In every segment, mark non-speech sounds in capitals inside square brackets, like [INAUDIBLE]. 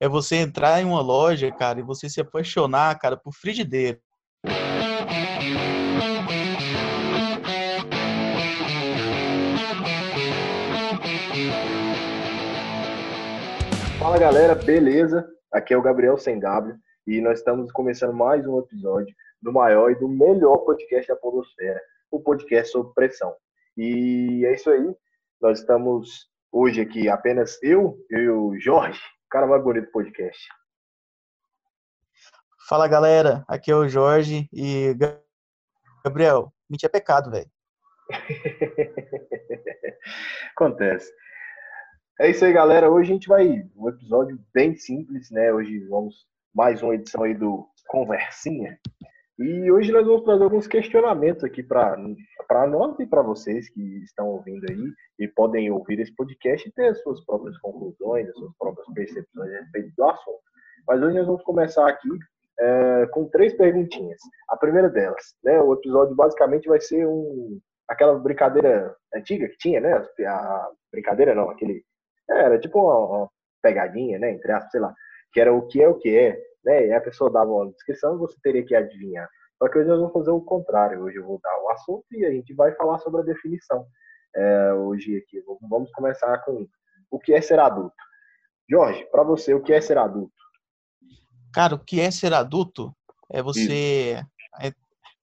é você entrar em uma loja, cara, e você se apaixonar, cara, por frigideira. Fala galera, beleza? Aqui é o Gabriel Sem W e nós estamos começando mais um episódio do maior e do melhor podcast da Podosfera, o podcast sobre pressão. E é isso aí, nós estamos hoje aqui apenas eu e o Jorge, o cara mais bonito do podcast. Fala galera, aqui é o Jorge e Gabriel, mentir é pecado, velho. [LAUGHS] Acontece. É isso aí, galera. Hoje a gente vai um episódio bem simples, né? Hoje vamos mais uma edição aí do Conversinha. E hoje nós vamos trazer alguns questionamentos aqui para nós e para vocês que estão ouvindo aí e podem ouvir esse podcast e ter as suas próprias conclusões, as suas próprias percepções a respeito do assunto. Mas hoje nós vamos começar aqui é, com três perguntinhas. A primeira delas, né? O episódio basicamente vai ser um aquela brincadeira antiga que tinha, né? A brincadeira não, aquele era tipo uma, uma pegadinha, né? Entre aspas, sei lá, que era o que é o que é, né? E a pessoa dava uma descrição e você teria que adivinhar. Só que hoje nós vamos fazer o contrário. Hoje eu vou dar o assunto e a gente vai falar sobre a definição. É, hoje aqui, vamos começar com o que é ser adulto. Jorge, para você, o que é ser adulto? Cara, o que é ser adulto é você é,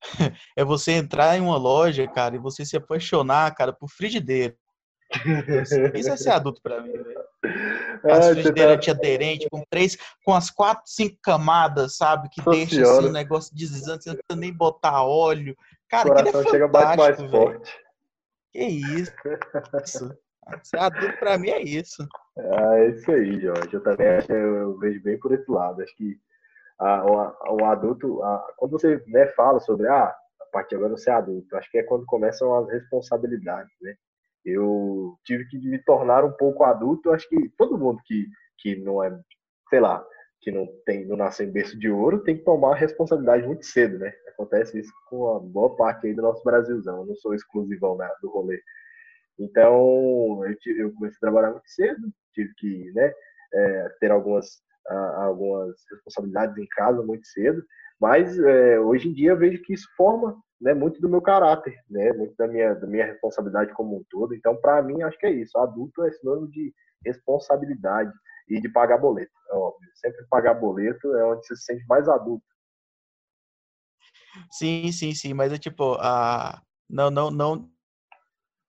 [LAUGHS] é, você entrar em uma loja, cara, e você se apaixonar, cara, por frigideira. Isso é ser adulto para mim, velho. As frigideiras tá... antiaderente, com três, com as quatro, cinco camadas, sabe? Que Nossa deixa assim, um negócio deslizante, você não precisa nem botar óleo. Cara, o coração é chega mais, mais forte. Que isso. isso. Ser adulto pra mim é isso. Ah, é isso aí, Jorge. Eu também acho, eu, eu vejo bem por esse lado. Acho que a, o, o, adulto, a, quando você né, fala sobre ah, a partir de agora você é adulto, acho que é quando começam as responsabilidades, né? Eu tive que me tornar um pouco adulto. Acho que todo mundo que, que não é, sei lá, que não tem, não nasceu em berço de ouro, tem que tomar a responsabilidade muito cedo, né? Acontece isso com a boa parte aí do nosso Brasilzão. Eu não sou exclusivão né, do rolê. Então, eu, eu, comecei a trabalhar muito cedo, tive que, né, é, ter algumas, algumas responsabilidades em casa muito cedo, mas é, hoje em dia eu vejo que isso forma né, muito do meu caráter, né, muito da minha, da minha responsabilidade como um todo. Então, para mim, acho que é isso. Adulto é sinônimo de responsabilidade e de pagar boleto. É óbvio. Sempre pagar boleto é onde você se sente mais adulto. Sim, sim, sim. Mas é tipo, a... não, não, não,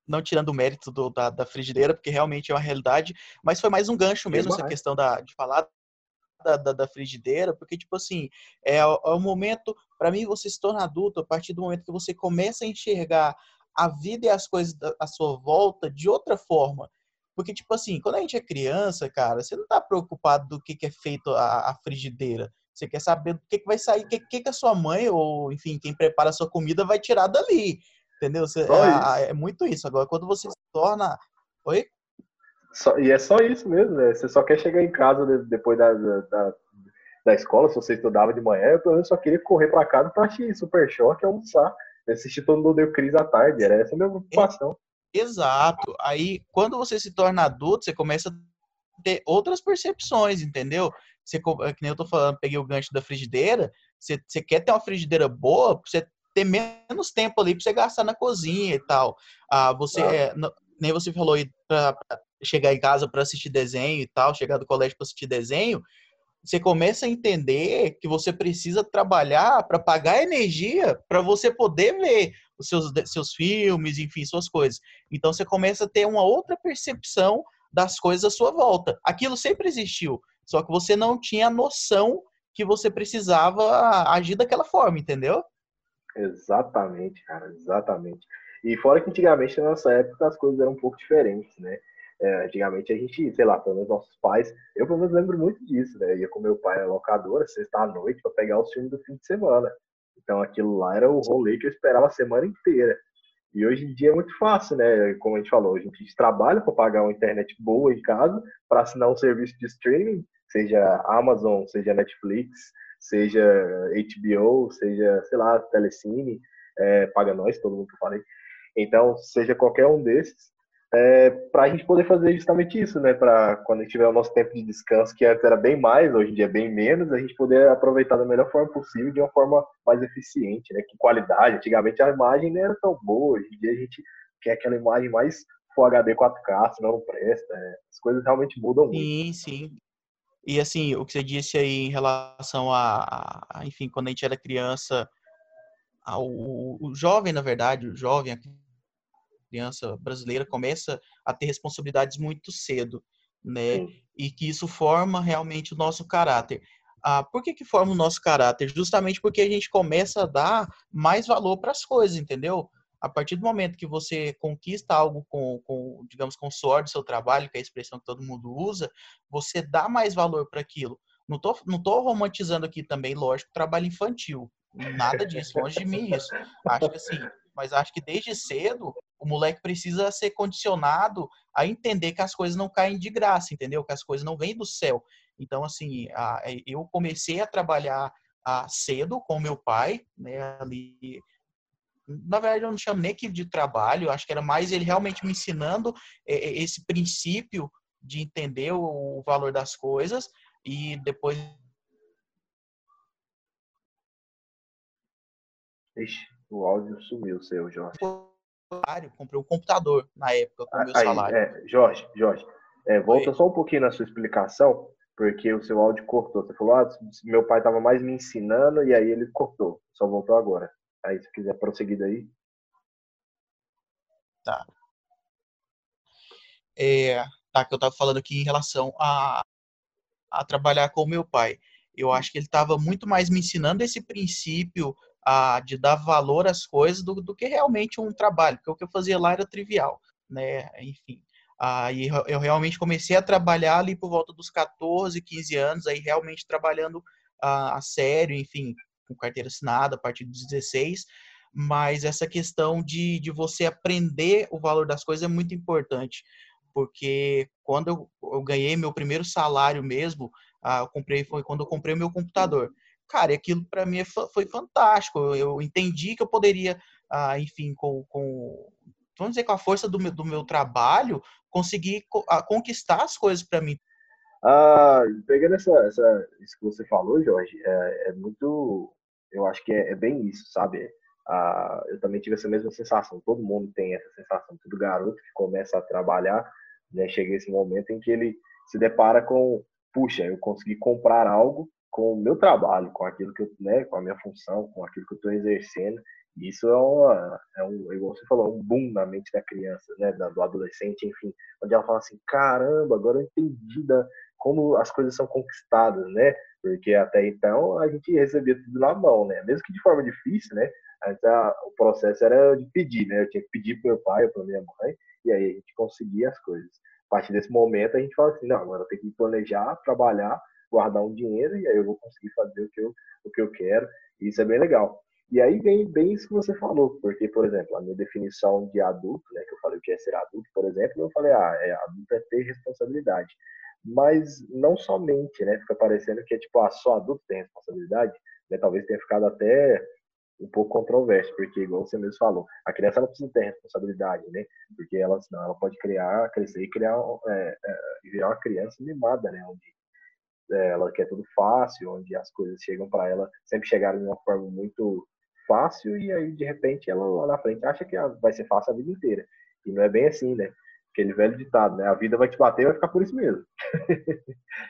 não tirando o mérito do, da, da frigideira, porque realmente é uma realidade, mas foi mais um gancho mesmo essa questão da, de falar da, da, da, frigideira, porque, tipo assim, é, é o momento, para mim, você se torna adulto a partir do momento que você começa a enxergar a vida e as coisas à sua volta de outra forma. Porque, tipo assim, quando a gente é criança, cara, você não tá preocupado do que, que é feito a, a frigideira. Você quer saber do que, que vai sair, o que, que, que a sua mãe, ou enfim, quem prepara a sua comida vai tirar dali. Entendeu? Você, é, é, muito isso. Agora, quando você se torna. Oi? Só, e é só isso mesmo, né? Você só quer chegar em casa depois da, da, da escola, se você estudava de manhã, eu pelo menos só queria correr para casa para assistir Super Choque almoçar. Assistir todo mundo deu crise à tarde, era essa a minha preocupação. Exato. Aí, quando você se torna adulto, você começa a ter outras percepções, entendeu? Você, é que nem eu tô falando, peguei o gancho da frigideira, você, você quer ter uma frigideira boa, você ter menos tempo ali para você gastar na cozinha e tal. Ah, você, ah. É, nem você falou aí, pra, chegar em casa para assistir desenho e tal, chegar do colégio para assistir desenho, você começa a entender que você precisa trabalhar para pagar energia para você poder ver os seus, seus filmes, enfim, suas coisas. Então você começa a ter uma outra percepção das coisas à sua volta. Aquilo sempre existiu, só que você não tinha noção que você precisava agir daquela forma, entendeu? Exatamente, cara, exatamente. E fora que antigamente, na nossa época, as coisas eram um pouco diferentes, né? É, antigamente a gente, sei lá, pelo menos nossos pais, eu pelo menos lembro muito disso, né? Eu ia com meu pai na locadora, sexta à noite, para pegar os filmes do fim de semana. Então aquilo lá era o rolê que eu esperava a semana inteira. E hoje em dia é muito fácil, né? Como a gente falou, a gente trabalha para pagar uma internet boa em casa, para assinar um serviço de streaming, seja Amazon, seja Netflix, seja HBO, seja, sei lá, Telecine, é, paga nós, todo mundo que eu falei. Então, seja qualquer um desses, é, para a gente poder fazer justamente isso, né? Para quando a gente tiver o nosso tempo de descanso, que antes era bem mais, hoje em dia é bem menos, a gente poder aproveitar da melhor forma possível, de uma forma mais eficiente, né? Que qualidade. Antigamente a imagem não era tão boa, hoje em dia a gente quer aquela imagem mais Full HD 4K, senão não presta. Né? As coisas realmente mudam muito. Sim, sim. E assim, o que você disse aí em relação a, a enfim, quando a gente era criança, o, o jovem, na verdade, o jovem, a criança brasileira começa a ter responsabilidades muito cedo, né? Sim. E que isso forma realmente o nosso caráter. Ah, por que, que forma o nosso caráter? Justamente porque a gente começa a dar mais valor para as coisas, entendeu? A partir do momento que você conquista algo com, com, digamos, com suor do seu trabalho, que é a expressão que todo mundo usa, você dá mais valor para aquilo. Não tô, não tô romantizando aqui também, lógico, trabalho infantil. Nada disso, longe de mim isso. Acho que assim, mas acho que desde cedo o moleque precisa ser condicionado a entender que as coisas não caem de graça, entendeu? Que as coisas não vêm do céu. Então, assim, a, eu comecei a trabalhar a, cedo com meu pai, né, ali na verdade eu não chamo nem que de trabalho, acho que era mais ele realmente me ensinando esse princípio de entender o valor das coisas e depois Ixi, o áudio sumiu seu, Jorge. Comprei um computador na época com o meu salário. É, Jorge, Jorge, é, volta Oi. só um pouquinho na sua explicação, porque o seu áudio cortou. Você falou, ah, meu pai estava mais me ensinando e aí ele cortou. Só voltou agora. Aí, se quiser prosseguir daí. Tá. É, tá, que eu tava falando aqui em relação a, a trabalhar com o meu pai. Eu acho que ele estava muito mais me ensinando esse princípio a, de dar valor às coisas do, do que realmente um trabalho, porque o que eu fazia lá era trivial, né? Enfim. Aí eu realmente comecei a trabalhar ali por volta dos 14, 15 anos, aí realmente trabalhando a, a sério, enfim, com carteira assinada a partir dos 16, mas essa questão de, de você aprender o valor das coisas é muito importante, porque quando eu, eu ganhei meu primeiro salário mesmo, ah, eu comprei, foi quando eu comprei meu computador. Cara, aquilo para mim foi fantástico. Eu, entendi que eu poderia, ah, enfim, com, com, vamos dizer, com a força do meu, do meu trabalho, conseguir ah, conquistar as coisas para mim. Ah, pegando essa, essa, isso que você falou, Jorge, é, é muito. Eu acho que é, é bem isso, sabe? Ah, eu também tive essa mesma sensação. Todo mundo tem essa sensação. Todo garoto que começa a trabalhar, né, chega esse momento em que ele se depara com, puxa, eu consegui comprar algo com o meu trabalho, com aquilo que eu, né, com a minha função, com aquilo que eu estou exercendo. Isso é, uma, é um, igual você falou, um boom na mente da criança, né, do adolescente, enfim, onde ela fala assim, caramba, agora eu entendi da, como as coisas são conquistadas, né? Porque até então a gente recebia tudo na mão, né? Mesmo que de forma difícil, né? A, o processo era de pedir, né? Eu tinha que pedir para meu pai ou para minha mãe, e aí a gente conseguia as coisas. A partir desse momento a gente fala assim, não, agora eu tenho que planejar, trabalhar, guardar um dinheiro, e aí eu vou conseguir fazer o que eu, o que eu quero. E isso é bem legal. E aí vem bem isso que você falou, porque, por exemplo, a minha definição de adulto, né, que eu falei que é ser adulto, por exemplo, eu falei, ah, é, adulto é ter responsabilidade mas não somente, né? Fica parecendo que é tipo, ah, só adulto tem responsabilidade, né? Talvez tenha ficado até um pouco controverso, porque igual você mesmo falou, a criança não precisa ter responsabilidade, né? Porque ela, senão ela pode criar, crescer e criar, é, é, virar uma criança mimada, né? Onde ela quer tudo fácil, onde as coisas chegam para ela sempre chegaram de uma forma muito fácil e aí de repente ela lá na frente acha que vai ser fácil a vida inteira. E não é bem assim, né? Aquele velho ditado, né? A vida vai te bater e vai ficar por isso mesmo.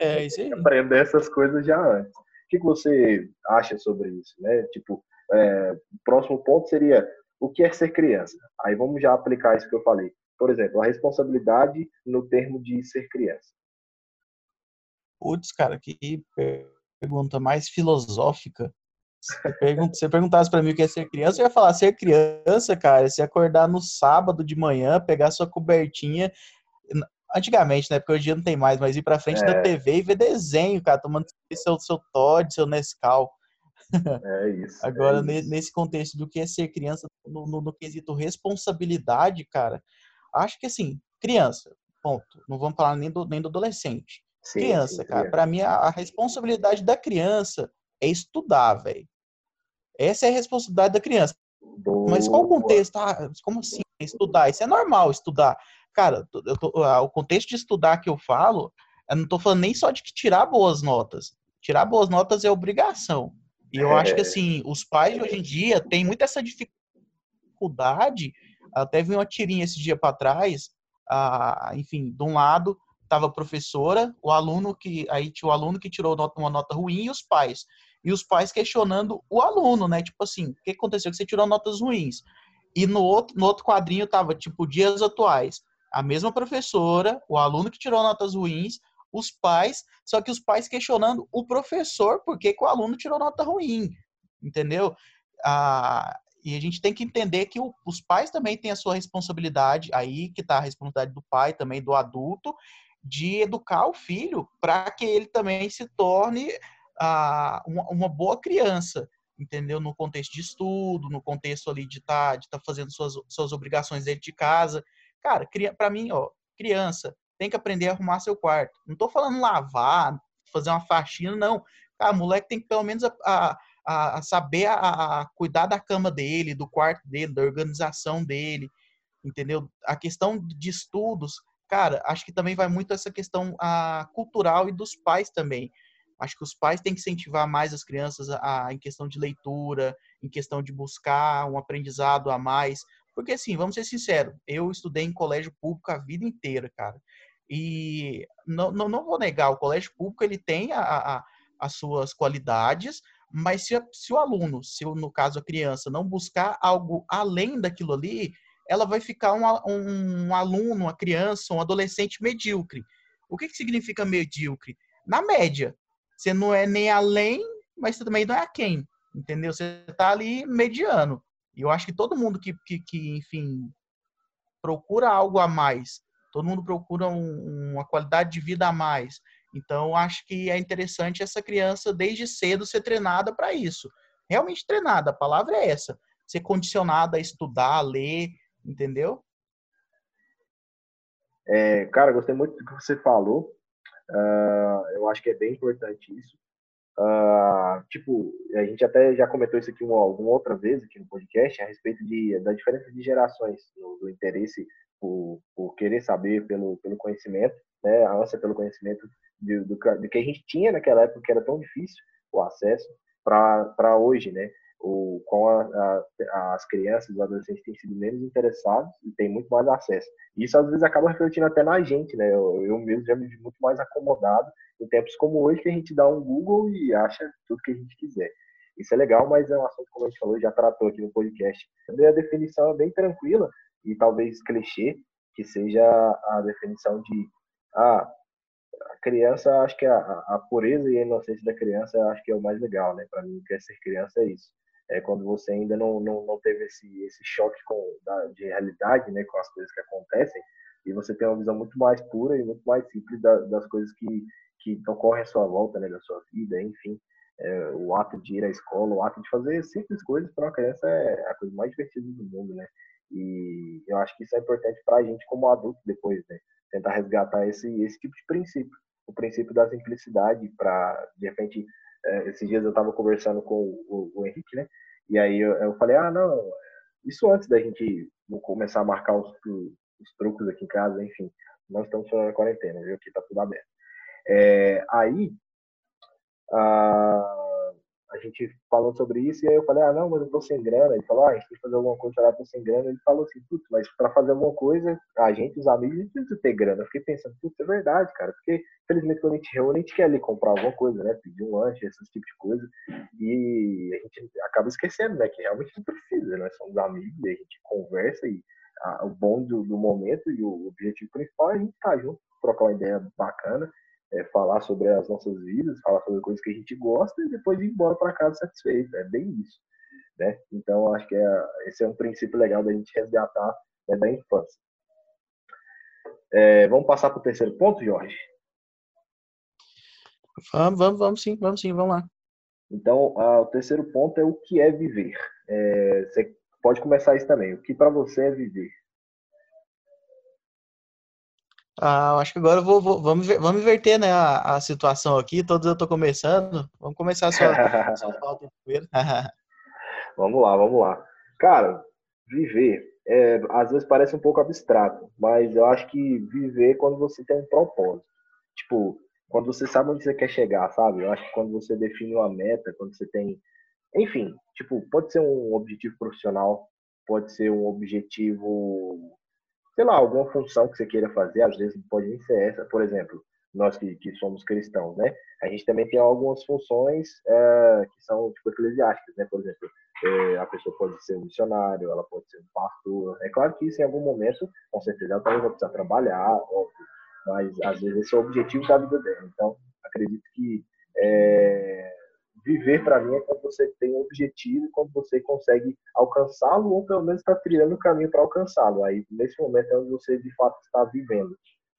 É, [LAUGHS] isso aí. Aprender essas coisas já antes. O que, que você acha sobre isso, né? Tipo, é, o próximo ponto seria o que é ser criança? Aí vamos já aplicar isso que eu falei. Por exemplo, a responsabilidade no termo de ser criança. Putz, cara, que pergunta mais filosófica. Se você perguntasse para mim o que é ser criança, eu ia falar: ser criança, cara, é se acordar no sábado de manhã, pegar sua cobertinha. Antigamente, né? Porque hoje em dia não tem mais, mas ir pra frente é. da TV e ver desenho, cara, tomando seu, seu Todd, seu Nescau. É isso. Agora, é isso. nesse contexto do que é ser criança, no, no, no, quesito responsabilidade, cara, acho que assim, criança, ponto. Não vamos falar nem do, nem do adolescente. Sim, criança, sim, cara, para mim a, a responsabilidade da criança é estudar, velho. Essa é a responsabilidade da criança. Boa. Mas qual o contexto? Ah, como assim? Estudar. Isso é normal, estudar. cara, tô, o contexto de estudar que eu falo, eu não estou falando nem só de tirar boas notas. Tirar boas notas é obrigação. E eu é. acho que, é. assim, os pais hoje em dia têm muito essa dificuldade. Até vi uma tirinha esse dia para trás, ah, enfim, de um lado estava a professora, o aluno que aí tinha o aluno que tirou uma nota ruim e os pais. E os pais questionando o aluno, né? Tipo assim, o que aconteceu que você tirou notas ruins? E no outro, no outro quadrinho tava tipo dias atuais. A mesma professora, o aluno que tirou notas ruins, os pais, só que os pais questionando o professor por que, o aluno tirou nota ruim, entendeu? Ah, e a gente tem que entender que o, os pais também têm a sua responsabilidade, aí que está a responsabilidade do pai também, do adulto, de educar o filho para que ele também se torne ah, uma, uma, boa criança, entendeu? No contexto de estudo, no contexto ali de estar tá, de tá fazendo suas, suas obrigações dentro de casa. Cara, para mim, ó, criança tem que aprender a arrumar seu quarto. Não estou falando lavar, fazer uma faxina, não. Cara, moleque tem que pelo menos a, a, a saber a, a, cuidar da cama dele, do quarto dele, da organização dele, entendeu? A questão de estudos, cara, acho que também vai muito essa questão a, cultural e dos pais também. Acho que os pais têm que incentivar mais as crianças a, em questão de leitura, em questão de buscar um aprendizado a mais. Porque, assim, vamos ser sinceros, eu estudei em colégio público a vida inteira, cara. E não, não, não vou negar, o colégio público ele tem a, a, as suas qualidades, mas se, se o aluno, se no caso a criança, não buscar algo além daquilo ali, ela vai ficar um, um, um aluno, uma criança, um adolescente medíocre. O que, que significa medíocre? Na média. Você não é nem além, mas você também não é a quem. Entendeu? Você está ali mediano. E eu acho que todo mundo que, que, que, enfim, procura algo a mais, todo mundo procura um, uma qualidade de vida a mais. Então, acho que é interessante essa criança, desde cedo, ser treinada para isso. Realmente treinada, a palavra é essa. Ser condicionada a estudar, a ler, entendeu? É, cara, gostei muito do que você falou. Uh, eu acho que é bem importante isso. Uh, tipo, a gente até já comentou isso aqui uma, alguma outra vez aqui no podcast a respeito de, da diferença de gerações, do, do interesse por, por, querer saber pelo, pelo conhecimento, né, a ânsia pelo conhecimento do, do, do, que a gente tinha naquela época, que era tão difícil o acesso, para hoje, né? O, com a, a, as crianças, os adolescentes têm sido menos interessados e têm muito mais acesso. Isso às vezes acaba refletindo até na gente, né? Eu, eu mesmo já me vi muito mais acomodado em tempos como hoje, que a gente dá um Google e acha tudo que a gente quiser. Isso é legal, mas é um assunto, como a gente falou, já tratou aqui no podcast. A definição é bem tranquila e talvez clichê, que seja a definição de ah, a criança, acho que a, a pureza e a inocência da criança, acho que é o mais legal, né? Para mim, que é ser criança é isso. É quando você ainda não, não, não teve esse, esse choque com, da, de realidade, né? Com as coisas que acontecem, e você tem uma visão muito mais pura e muito mais simples da, das coisas que, que ocorrem à sua volta, né? Da sua vida, enfim. É, o ato de ir à escola, o ato de fazer simples coisas para uma criança é a coisa mais divertida do mundo, né? E eu acho que isso é importante para a gente como adulto depois, né? Tentar resgatar esse, esse tipo de princípio. O princípio da simplicidade para, de repente, é, esses dias eu estava conversando com o, o, Henrique, né? E aí eu, eu, falei, ah, não, isso antes da gente começar a marcar os, os aqui em casa, enfim, nós estamos fazendo a quarentena, viu? Aqui tá tudo aberto. É, aí, a gente falou sobre isso, e aí eu falei, ah, não, mas eu tô sem grana. Ele falou, ah, a gente tem que fazer alguma coisa, eu tô sem grana. Ele falou assim, putz, mas para fazer alguma coisa, a gente, os amigos, a gente precisa ter grana. Eu fiquei pensando, putz, é verdade, cara, porque, felizmente, quando a gente reúne, a gente quer ali comprar alguma coisa, né, pedir um lanche, esse tipo de coisa, e a gente acaba esquecendo, né, que realmente não precisa, nós somos amigos, a gente conversa, e a, o bom do, do momento e o objetivo principal é a gente estar tá junto, trocar uma ideia bacana, é, falar sobre as nossas vidas, falar sobre coisas que a gente gosta e depois ir embora para casa satisfeito. É bem isso. Né? Então, acho que é, esse é um princípio legal da gente resgatar né, da infância. É, vamos passar para o terceiro ponto, Jorge? Vamos, vamos, vamos sim, vamos sim, vamos lá. Então, a, o terceiro ponto é o que é viver. É, você pode começar isso também. O que para você é viver? Ah, acho que agora vou, vou, vamos, vamos inverter né, a, a, situação aqui. Todos eu estou começando. Vamos começar a sua, [LAUGHS] sua pauta primeiro. [LAUGHS] vamos lá, vamos lá. Cara, viver é, às vezes parece um pouco abstrato, mas eu acho que viver quando você tem um propósito. Tipo, quando você sabe onde você quer chegar, sabe? Eu acho que quando você define uma meta, quando você tem. Enfim, tipo, pode ser um objetivo profissional, pode ser um objetivo, sei lá, alguma função que você queira fazer, às vezes pode nem ser essa. Por exemplo, nós que, que somos cristãos, né? A gente também tem algumas funções é, que são, tipo, eclesiásticas, né? Por exemplo, é, a pessoa pode ser um missionário, ela pode ser um pastor. É claro que isso em algum momento, com certeza, ela também vai precisar trabalhar, óbvio, mas às vezes esse é o objetivo da vida dela. Então, acredito viver para mim é quando você tem um objetivo, quando você consegue alcançá-lo ou pelo menos está trilhando o caminho para alcançá-lo. Aí, nesse momento é onde você de fato está vivendo.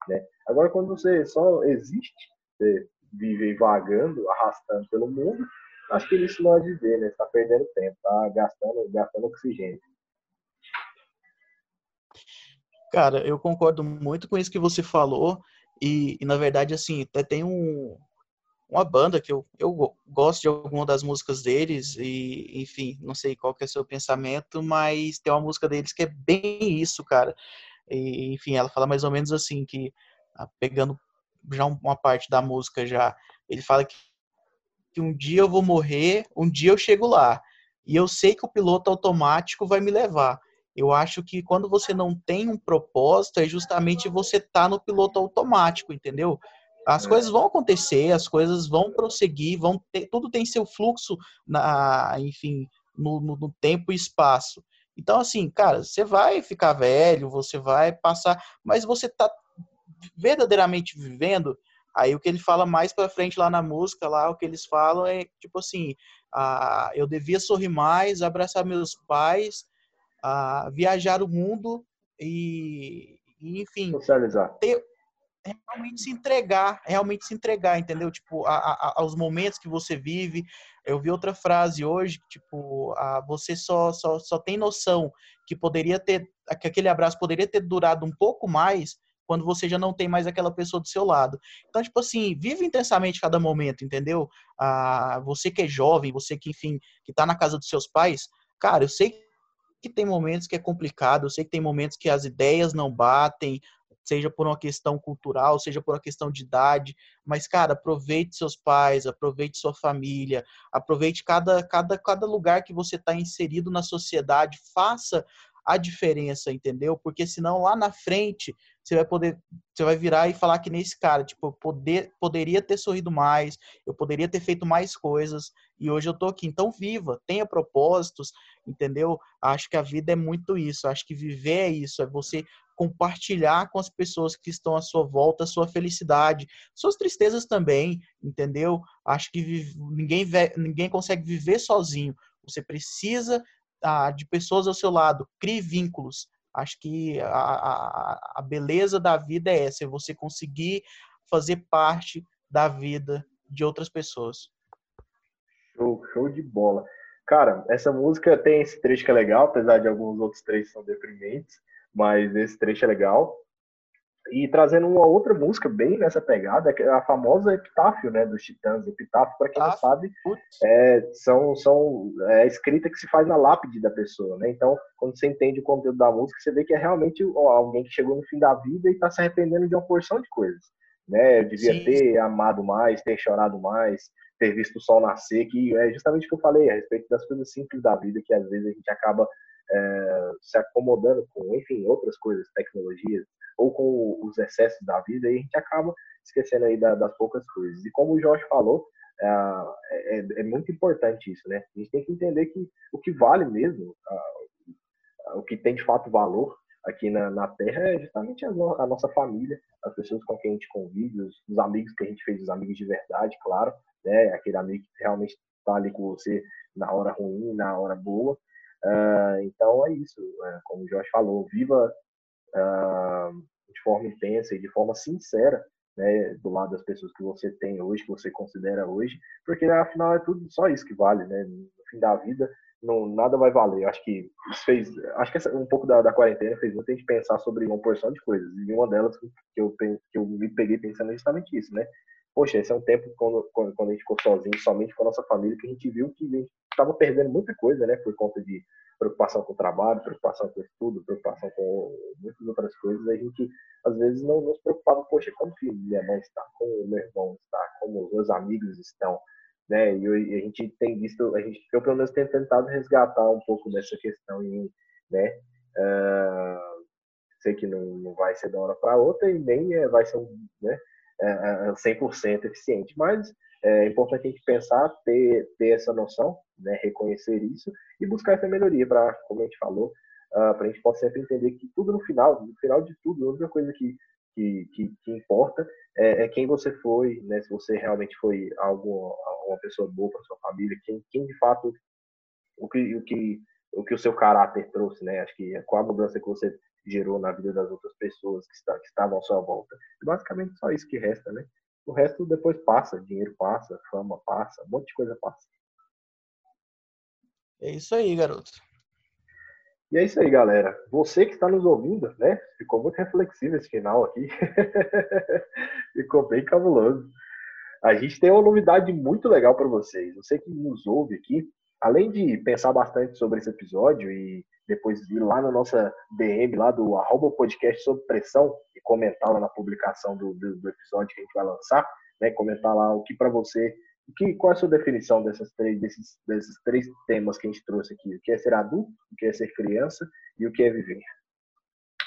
Né? Agora, quando você só existe, você vive vagando, arrastando pelo mundo, acho que isso não é viver, né? Você tá perdendo tempo, tá gastando, gastando oxigênio. Cara, eu concordo muito com isso que você falou. E, e na verdade, assim, até tem um, uma banda que eu, eu gosto de alguma das músicas deles. E, enfim, não sei qual que é o seu pensamento, mas tem uma música deles que é bem isso, cara. E, enfim, ela fala mais ou menos assim, que ah, pegando já uma parte da música já, ele fala que que um dia eu vou morrer, um dia eu chego lá. E eu sei que o piloto automático vai me levar. Eu acho que quando você não tem um propósito, é justamente você tá no piloto automático, entendeu? As é. coisas vão acontecer, as coisas vão prosseguir, vão ter, tudo tem seu fluxo, na, enfim, no, no, no tempo e espaço. Então, assim, cara, você vai ficar velho, você vai passar, mas você tá verdadeiramente vivendo Aí o que ele fala mais para frente lá na música, lá o que eles falam é tipo assim, ah, eu devia sorrir mais, abraçar meus pais, ah, viajar o mundo e, e enfim, socializar. Ter, realmente se entregar, realmente se entregar, entendeu? Tipo, a, a, aos momentos que você vive. Eu vi outra frase hoje, tipo, a, você só, só, só tem noção que poderia ter, que aquele abraço poderia ter durado um pouco mais quando você já não tem mais aquela pessoa do seu lado. Então, tipo assim, vive intensamente cada momento, entendeu? Ah, você que é jovem, você que, enfim, que tá na casa dos seus pais, cara, eu sei que tem momentos que é complicado, eu sei que tem momentos que as ideias não batem, seja por uma questão cultural, seja por uma questão de idade, mas cara, aproveite seus pais, aproveite sua família, aproveite cada, cada, cada lugar que você está inserido na sociedade, faça a diferença, entendeu? Porque senão lá na frente você vai poder, você vai virar e falar que nesse cara, tipo, eu poder, poderia ter sorrido mais, eu poderia ter feito mais coisas e hoje eu tô aqui. Então viva, tenha propósitos, entendeu? Acho que a vida é muito isso, acho que viver é isso, é você compartilhar com as pessoas que estão à sua volta a sua felicidade, suas tristezas também, entendeu? Acho que ninguém, ninguém consegue viver sozinho. Você precisa ah, de pessoas ao seu lado, crie vínculos. Acho que a, a, a beleza da vida é essa, é você conseguir fazer parte da vida de outras pessoas. Show, show de bola. Cara, essa música tem esse trecho que é legal, apesar de alguns outros trechos são deprimentes, mas esse trecho é legal. E trazendo uma outra música bem nessa pegada, que é a famosa Epitáfio, né, dos Titãs. Epitáfio, para quem não sabe, é, são, são é, escrita que se faz na lápide da pessoa, né? Então, quando você entende o conteúdo da música, você vê que é realmente alguém que chegou no fim da vida e está se arrependendo de uma porção de coisas, né? Eu devia Sim. ter amado mais, ter chorado mais, ter visto o sol nascer, que é justamente o que eu falei a respeito das coisas simples da vida, que às vezes a gente acaba é, se acomodando com, enfim, outras coisas, tecnologias, ou com os excessos da vida, e a gente acaba esquecendo aí da, das poucas coisas. E como o Jorge falou, é, é, é, muito importante isso, né? A gente tem que entender que o que vale mesmo, o que tem de fato valor aqui na, na Terra é justamente a, a, nossa família, as pessoas com quem a gente convive, os, os, amigos que a gente fez, os amigos de verdade, claro, né? Aquele amigo que realmente está ali com você na hora ruim, na hora boa. Uh, então é isso, uh, como o Jorge falou, viva uh, de forma intensa e de forma sincera, né, do lado das pessoas que você tem hoje, que você considera hoje, porque afinal é tudo só isso que vale, né? No fim da vida, não, nada vai valer. Acho que fez, acho que essa, um pouco da, da quarentena fez muita gente pensar sobre uma porção de coisas, e uma delas que eu, que eu me peguei pensando é justamente isso, né? poxa, esse é um tempo quando, quando, quando a gente ficou sozinho, somente com a nossa família, que a gente viu que estava perdendo muita coisa, né, por conta de preocupação com o trabalho, preocupação com o estudo, preocupação com muitas outras coisas, a gente às vezes não nos preocupava, poxa, como que minha mãe está, como meu irmão está, como os meus amigos estão, né? E a gente tem visto, a gente, eu pelo menos tenho tentado resgatar um pouco dessa questão em né? Uh, sei que não, não vai ser da hora para outra e nem é, vai ser né, é, 100% eficiente, mas é importante a gente pensar, ter, ter essa noção, né, reconhecer isso e buscar essa melhoria para, como a gente falou, uh, para a gente possa sempre entender que tudo no final, no final de tudo, a única coisa que, que, que, que importa é, é, quem você foi, né, se você realmente foi algo, uma pessoa boa para sua família, quem, quem de fato o que, o que o que o seu caráter trouxe, né? Acho que qual a mudança que você gerou na vida das outras pessoas que, está, que estavam à sua volta. Basicamente só isso que resta, né? O resto depois passa, dinheiro passa, fama passa, um monte de coisa passa. É isso aí, garoto. E é isso aí, galera. Você que está nos ouvindo, né? Ficou muito reflexivo esse final aqui. [LAUGHS] Ficou bem cabuloso. A gente tem uma novidade muito legal para vocês. Você que nos ouve aqui, além de pensar bastante sobre esse episódio e depois ir lá na nossa DM, lá do arroba podcast sob pressão, e comentar lá na publicação do, do, do, episódio que a gente vai lançar, né? Comentar lá o que para você, o que, qual é a sua definição dessas três, desses, desses três temas que a gente trouxe aqui? O que é ser adulto, o que é ser criança e o que é viver.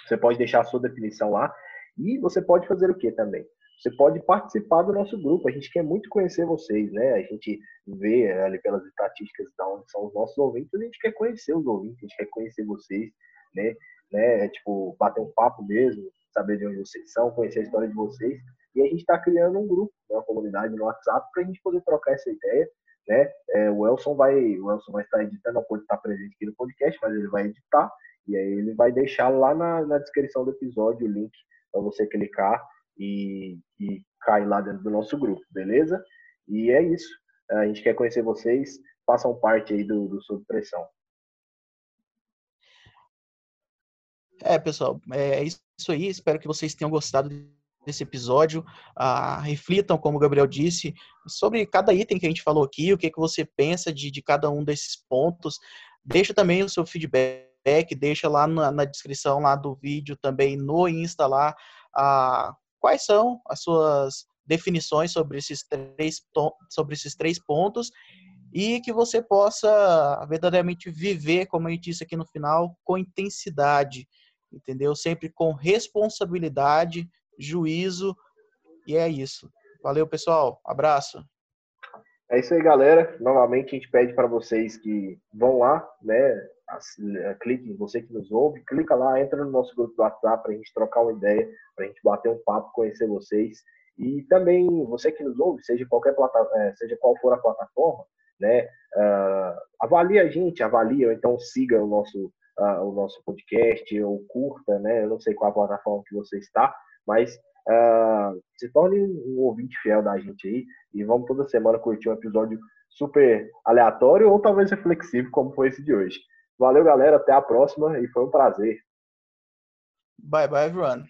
Você pode deixar a sua definição lá e você pode fazer o que também? Você pode participar do nosso grupo. A gente quer muito conhecer vocês, né? A gente vê ali pelas estatísticas de onde são os nossos ouvintes, a gente quer conhecer os ouvintes, a gente quer conhecer vocês, né? né? É, tipo, bater um papo mesmo, saber de onde vocês são, conhecer a história de vocês. E a gente está criando um grupo, né? uma comunidade no WhatsApp para a gente poder trocar essa ideia. Né? É, o Elson vai, o Elson vai estar editando, não pode estar presente aqui no podcast, mas ele vai editar e aí ele vai deixar lá na, na descrição do episódio o link para você clicar e, e cai lá dentro do nosso grupo, beleza? E é isso. A gente quer conhecer vocês. Façam parte aí do, do Sob Pressão. É, pessoal, é isso aí. Espero que vocês tenham gostado desse episódio. Ah, reflitam, como o Gabriel disse, sobre cada item que a gente falou aqui, o que, que você pensa de, de cada um desses pontos. Deixa também o seu feedback, deixa lá na, na descrição lá do vídeo, também no Insta lá, ah, quais são as suas definições sobre esses três, sobre esses três pontos e que você possa verdadeiramente viver, como a gente disse aqui no final, com intensidade, entendeu? Sempre com responsabilidade, juízo, e é isso. Valeu, pessoal. Abraço. É isso aí, galera. Novamente, a gente pede para vocês que vão lá, né? É, clique, você que nos ouve, clica lá, entra no nosso grupo do WhatsApp para a gente trocar uma ideia, para a gente bater um papo, conhecer vocês. E também você que nos ouve, seja qualquer é, seja qual for a plataforma, né? Uh, avalie a gente, avalie, ou então siga o nosso, uh, o nosso podcast, ou curta, né? Eu não sei qual a plataforma que você está, mas uh, se torne um ouvinte fiel da gente aí e vamos toda semana curtir um episódio super aleatório ou talvez reflexivo, como foi esse de hoje. Valeu, galera. Até a próxima e foi um prazer. Bye, bye, everyone.